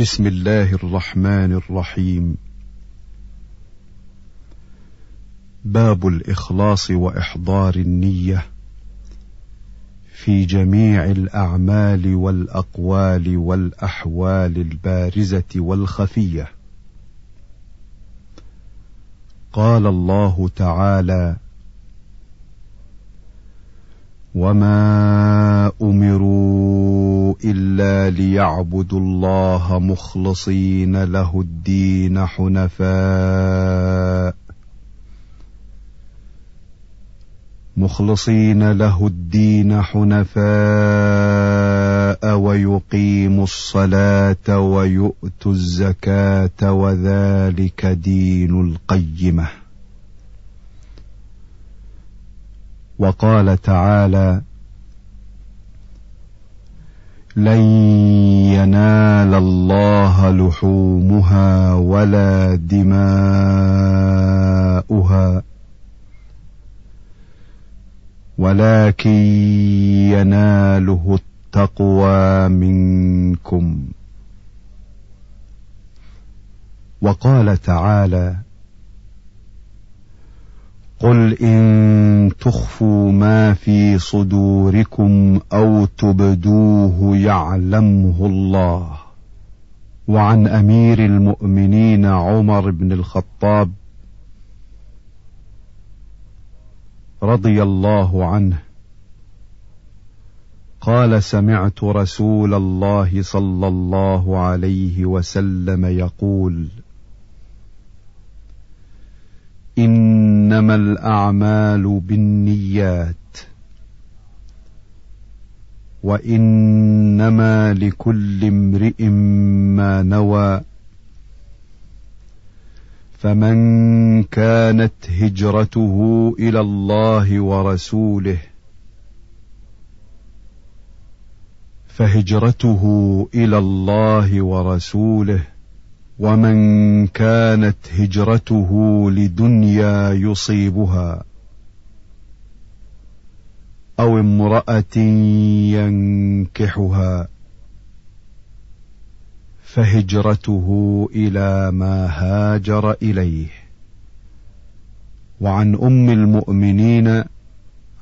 بسم الله الرحمن الرحيم. باب الإخلاص وإحضار النية في جميع الأعمال والأقوال والأحوال البارزة والخفية. قال الله تعالى وما أمروا إلا ليعبدوا الله مخلصين له الدين حنفاء. مخلصين له الدين حنفاء ويقيموا الصلاة ويؤتوا الزكاة وذلك دين القيمة. وقال تعالى لن ينال الله لحومها ولا دماؤها ولكن يناله التقوى منكم. وقال تعالى قل إن تخفوا ما في صدوركم أو تبدوه يعلمه الله. وعن أمير المؤمنين عمر بن الخطاب رضي الله عنه قال سمعت رسول الله صلى الله عليه وسلم يقول إنما الأعمال بالنيات. وإنما لكل امرئ ما نوى. فمن كانت هجرته إلى الله ورسوله فهجرته إلى الله ورسوله ومن كانت هجرته لدنيا يصيبها. أو امرأة ينكحها. فهجرته إلى ما هاجر إليه. وعن أم المؤمنين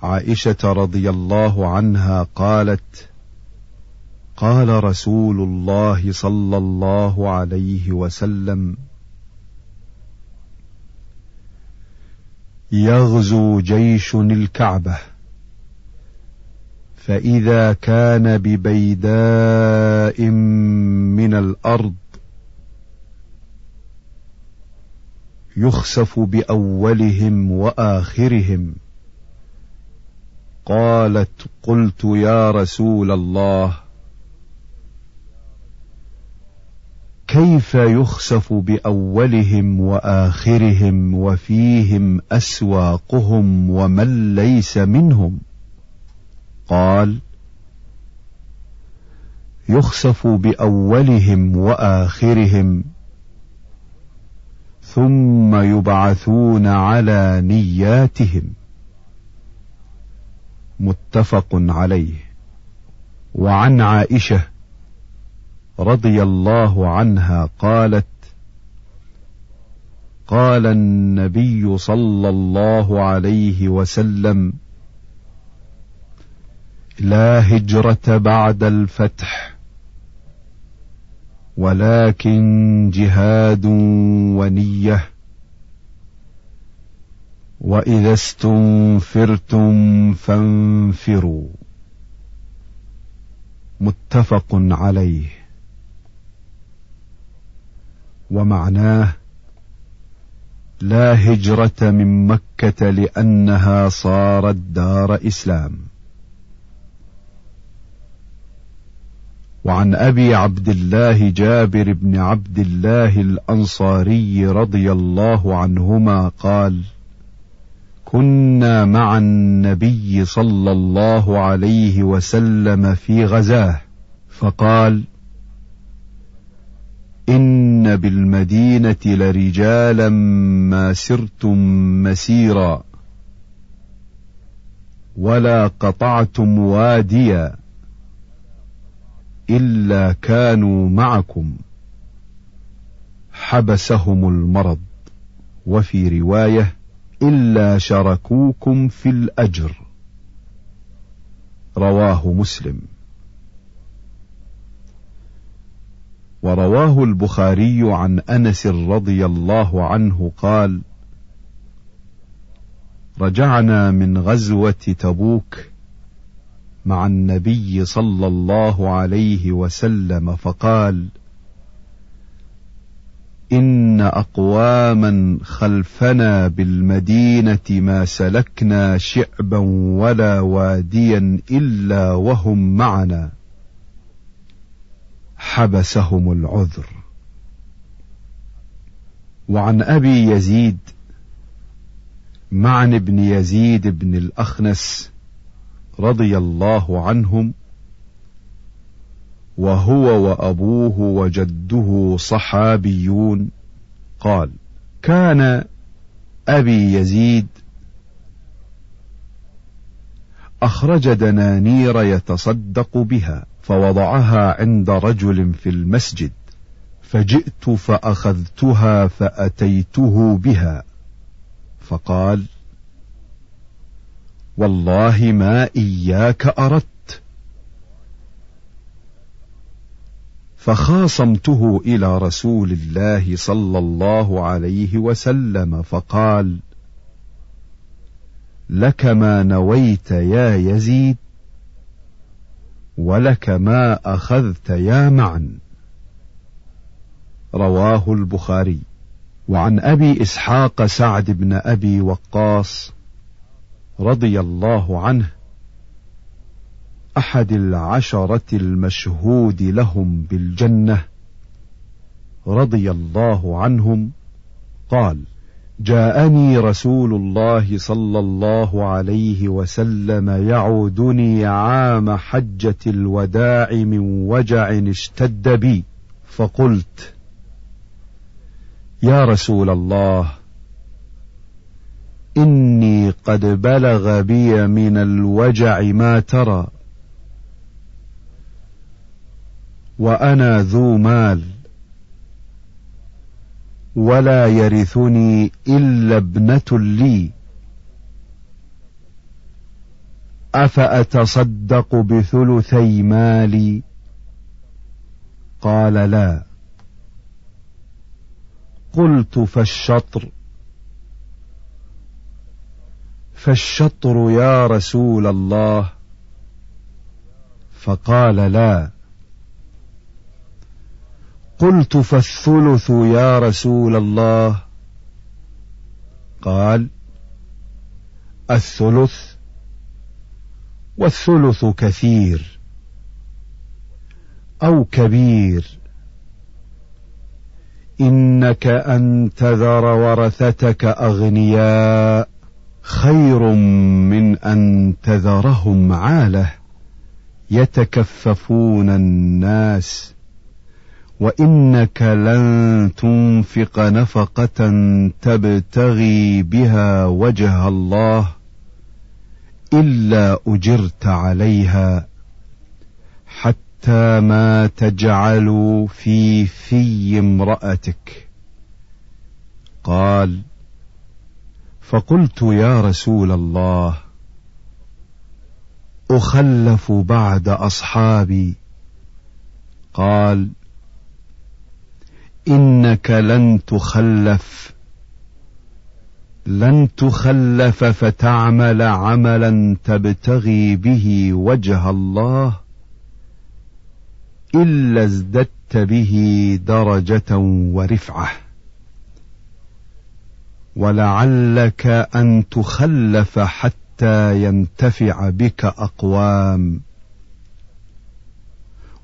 عائشة رضي الله عنها قالت قال رسول الله صلى الله عليه وسلم يغزو جيش الكعبة فإذا كان ببيداء من الأرض يخسف بأولهم وآخرهم. قالت قلت يا رسول الله كيف يخسف بأولهم وآخرهم وفيهم أسواقهم ومن ليس منهم؟ قال يخسف بأولهم وآخرهم ثم يبعثون على نياتهم. متفق عليه. وعن عائشة رضي الله عنها قالت قال النبي صلى الله عليه وسلم لا هجرة بعد الفتح ولكن جهاد ونية. وإذا استنفرتم فانفروا. متفق عليه. ومعناه لا هجرة من مكة لأنها صارت دار إسلام. وعن أبي عبد الله جابر بن عبد الله الأنصاري رضي الله عنهما قال: كنا مع النبي صلى الله عليه وسلم في غزاة فقال: إن بالمدينة لرجالا ما سرتم مسيرا ولا قطعتم واديا إلا كانوا معكم حبسهم المرض وفي رواية إلا شركوكم في الأجر. رواه مسلم. ورواه البخاري عن أنس رضي الله عنه قال رجعنا من غزوة تبوك مع النبي صلى الله عليه وسلم فقال إن أقواما خلفنا بالمدينة ما سلكنا شعبا ولا واديا إلا وهم معنا. حبسهم العذر. وعن أبي يزيد معن بن يزيد بن الأخنس رضي الله عنهم وهو وأبوه وجده صحابيون قال كان أبي يزيد أخرج دنانير يتصدق بها. فوضعها عند رجل في المسجد فجئت فأخذتها فأتيته بها. فقال والله ما إياك أردت. فخاصمته إلى رسول الله صلى الله عليه وسلم فقال لك ما نويت يا يزيد ولك ما أخذت يا معن. رواه البخاري. وعن أبي إسحاق سعد بن أبي وقاص رضي الله عنه أحد العشرة المشهود لهم بالجنة رضي الله عنهم قال جاءني رسول الله صلى الله عليه وسلم يعودني عام حجة الوداع من وجع اشتد بي. فقلت يا رسول الله إني قد بلغ بي من الوجع ما ترى وأنا ذو مال. ولا يرثني إلا ابنة لي. أفأتصدق بثلثي مالي؟ قال لا. قلت فالشطر. فالشطر يا رسول الله. فقال لا. قلت فالثلث يا رسول الله. قال الثلث والثلث كثير أو كبير. إنك أن تذر ورثتك أغنياء خير من أن تذرهم عالة. يتكففون الناس وإنك لن تنفق نفقة تبتغي بها وجه الله إلا أجرت عليها حتى ما تجعل في في امرأتك. قال فقلت يا رسول الله أخلف بعد أصحابي. قال إنك لن تخلف. لن تخلف فتعمل عملا تبتغي به وجه الله إلا ازددت به درجة ورفعة. ولعلك أن تخلف حتى ينتفع بك أقوام.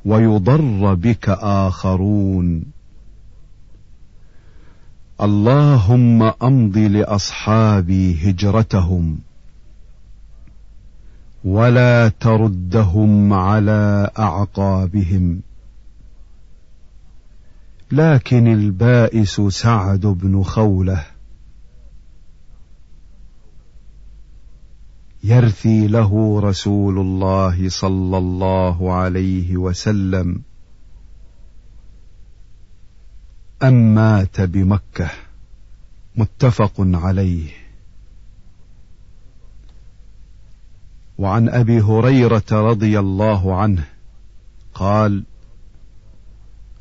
ويضر بك آخرون. اللهم أمض لأصحابي هجرتهم ولا تردهم على أعقابهم. لكن البائس سعد بن خولة يرثي له رسول الله صلى الله عليه وسلم أم مات بمكة؟ متفق عليه. وعن أبي هريرة رضي الله عنه قال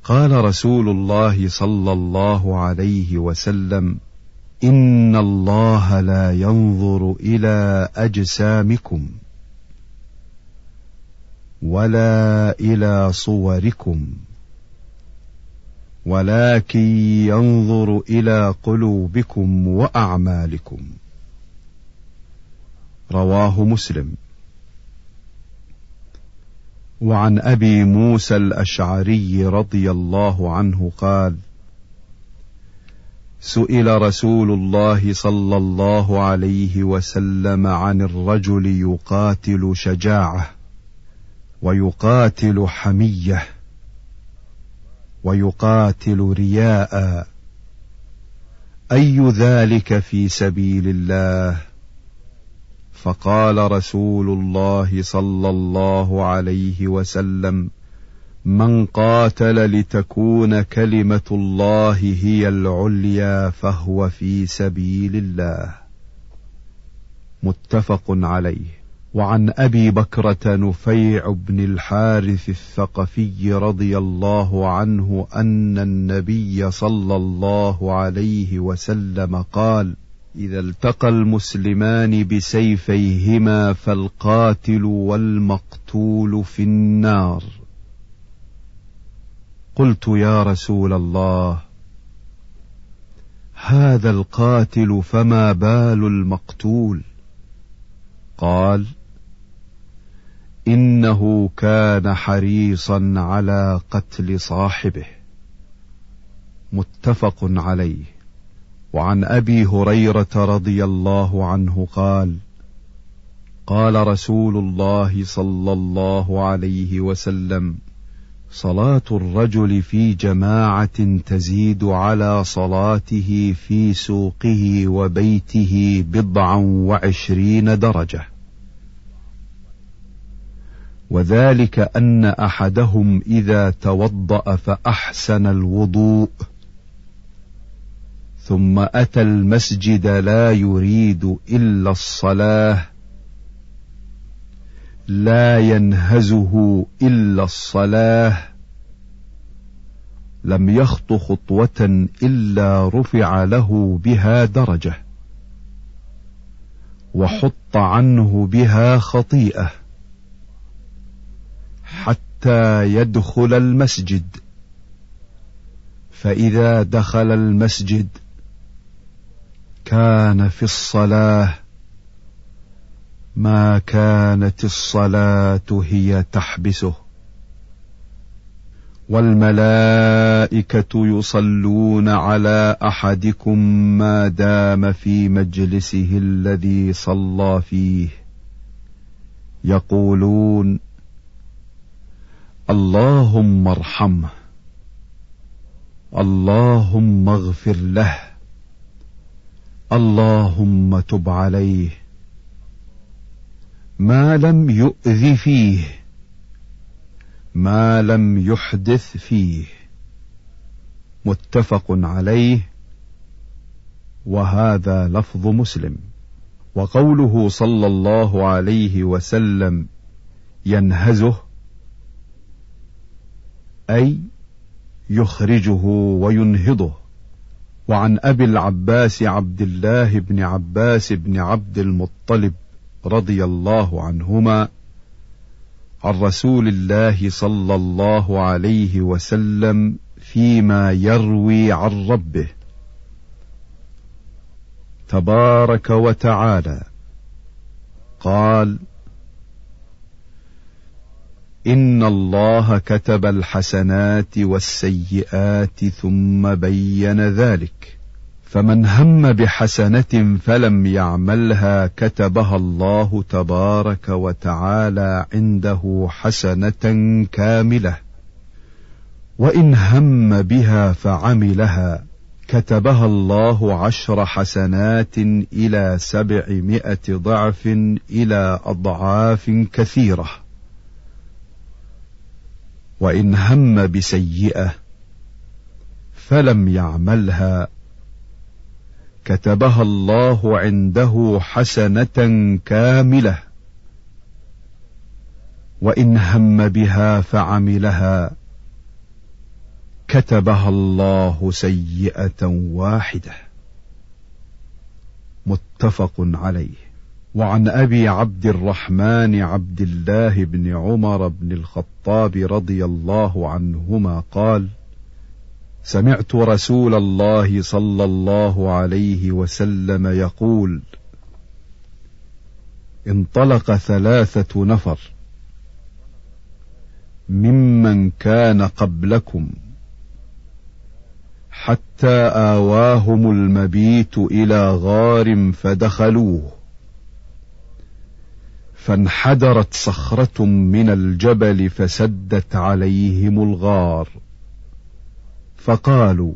قال رسول الله صلى الله عليه وسلم إن الله لا ينظر إلى أجسامكم ولا إلى صوركم. ولكن ينظر إلى قلوبكم وأعمالكم. رواه مسلم. وعن أبي موسى الأشعري رضي الله عنه قال سئل رسول الله صلى الله عليه وسلم عن الرجل يقاتل شجاعة ويقاتل حمية. ويقاتل رياء. أي ذلك في سبيل الله؟ فقال رسول الله صلى الله عليه وسلم من قاتل لتكون كلمة الله هي العليا فهو في سبيل الله. متفق عليه. وعن أبي بكرة نفيع بن الحارث الثقفي رضي الله عنه أن النبي صلى الله عليه وسلم قال إذا التقى المسلمان بسيفيهما فالقاتل والمقتول في النار. قلت يا رسول الله هذا القاتل فما بال المقتول؟ قال إنه كان حريصا على قتل صاحبه. متفق عليه. وعن أبي هريرة رضي الله عنه قال قال رسول الله صلى الله عليه وسلم صلاة الرجل في جماعة تزيد على صلاته في سوقه وبيته بضعا وعشرين درجة. وذلك أن أحدهم إذا توضأ فأحسن الوضوء ثم أتى المسجد لا يريد إلا الصلاة لا ينهزه إلا الصلاة لم يخط خطوة إلا رفع له بها درجة وحط عنه بها خطيئة. حتى يدخل المسجد. فإذا دخل المسجد كان في الصلاة. ما كانت الصلاة هي تحبسه. والملائكة يصلون على أحدكم ما دام في مجلسه الذي صلى فيه. يقولون اللهم ارحمه. اللهم اغفر له. اللهم تب عليه. ما لم يؤذ فيه. ما لم يحدث فيه. متفق عليه. وهذا لفظ مسلم. وقوله صلى الله عليه وسلم ينهزه أي يخرجه وينهضه. وعن أبي العباس عبد الله بن عباس بن عبد المطلب رضي الله عنهما عن رسول الله صلى الله عليه وسلم فيما يروي عن ربه. تبارك وتعالى. قال ان الله كتب الحسنات والسيئات ثم بين ذلك فمن هم بحسنه فلم يعملها كتبها الله تبارك وتعالى عنده حسنه كامله وان هم بها فعملها كتبها الله عشر حسنات إلى سبعمائه ضعف إلى اضعاف كثيره وإن هم بسيئة فلم يعملها. كتبها الله عنده حسنة كاملة. وإن هم بها فعملها. كتبها الله سيئة واحدة. متفق عليه. وعن أبي عبد الرحمن عبد الله بن عمر بن الخطاب رضي الله عنهما قال سمعت رسول الله صلى الله عليه وسلم يقول انطلق ثلاثة نفر ممن كان قبلكم حتى آواهم المبيت إلى غار فدخلوه. فانحدرت صخرة من الجبل فسدت عليهم الغار. فقالوا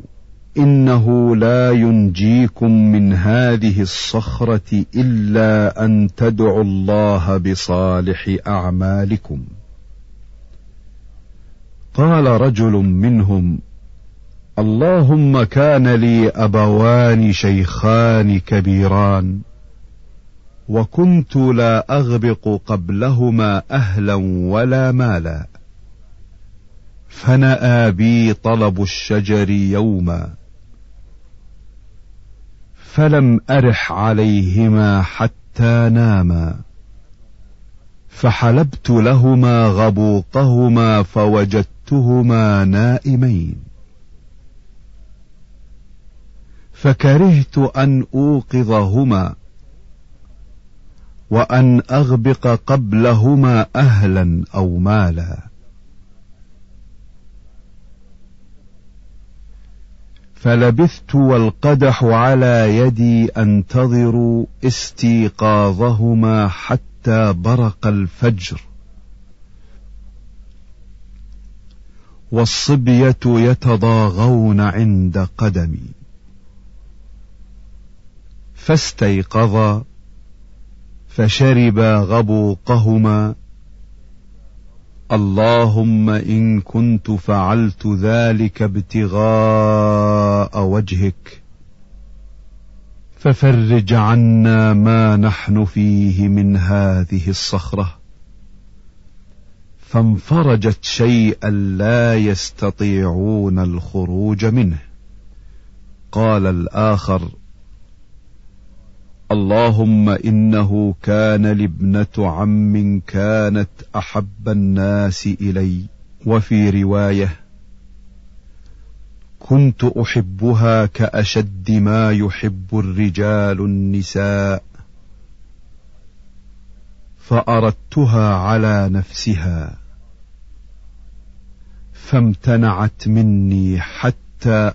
إنه لا ينجيكم من هذه الصخرة إلا أن تدعوا الله بصالح أعمالكم. قال رجل منهم اللهم كان لي أبوان شيخان كبيران. وكنت لا أغبق قبلهما أهلا ولا مالا. فنأى بي طلب الشجر يوما. فلم أرح عليهما حتى ناما. فحلبت لهما غبوقهما فوجدتهما نائمين. فكرهت أن أوقظهما. وأن أغبق قبلهما أهلا أو مالا. فلبثت والقدح على يدي انتظر استيقاظهما حتى برق الفجر. والصبية يتضاغون عند قدمي. فاستيقظا فشربا غبوقهما. اللهم إن كنت فعلت ذلك ابتغاء وجهك. ففرج عنا ما نحن فيه من هذه الصخرة. فانفرجت شيئا لا يستطيعون الخروج منه. قال الآخر اللهم إنه كان لابنة عم كانت أحب الناس إلي. وفي رواية كنت أحبها كأشد ما يحب الرجال النساء فأردتها على نفسها فامتنعت مني حتى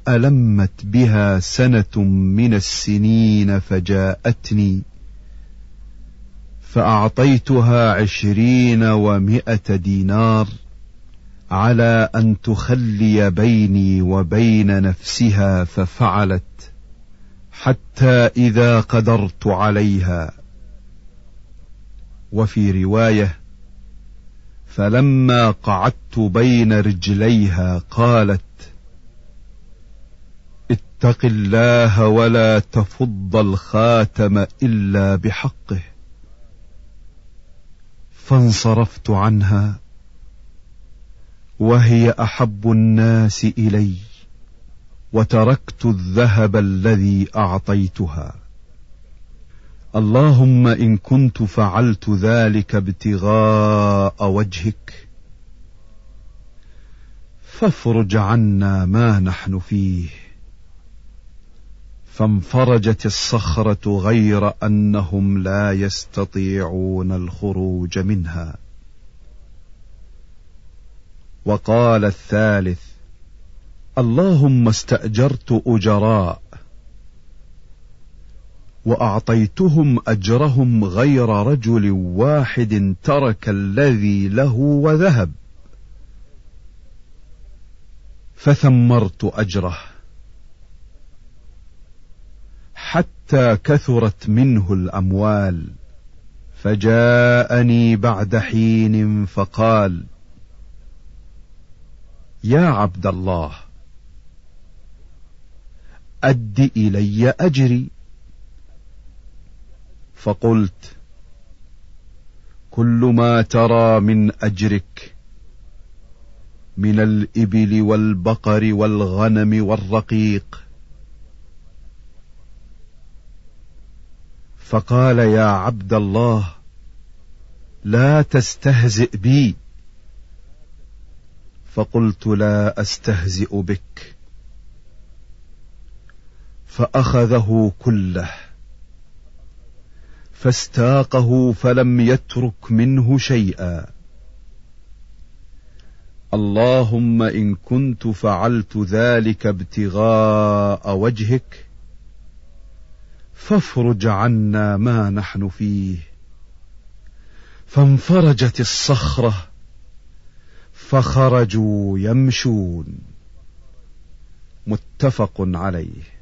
ألمت بها سنة من السنين فجاءتني فأعطيتها عشرين ومائة دينار على أن تخلي بيني وبين نفسها ففعلت حتى إذا قدرت عليها. وفي رواية فلما قعدت بين رجليها قالت اتق الله ولا تفض الخاتم إلا بحقه. فانصرفت عنها وهي أحب الناس إلي وتركت الذهب الذي أعطيتها. اللهم إن كنت فعلت ذلك ابتغاء وجهك فافرج عنا ما نحن فيه. فانفرجت الصخرة غير أنهم لا يستطيعون الخروج منها. وقال الثالث اللهم استأجرت أجراء وأعطيتهم أجرهم غير رجل واحد ترك الذي له وذهب فثمرت أجره. حتى كثرت منه الأموال فجاءني بعد حين فقال يا عبد الله أد إلي أجري. فقلت كل ما ترى من أجرك من الإبل والبقر والغنم والرقيق فقال يا عبد الله لا تستهزئ بي. فقلت لا أستهزئ بك. فأخذه كله فاستاقه فلم يترك منه شيئا. اللهم إن كنت فعلت ذلك ابتغاء وجهك فافرج عنا ما نحن فيه. فانفرجت الصخرة فخرجوا يمشون. متفق عليه.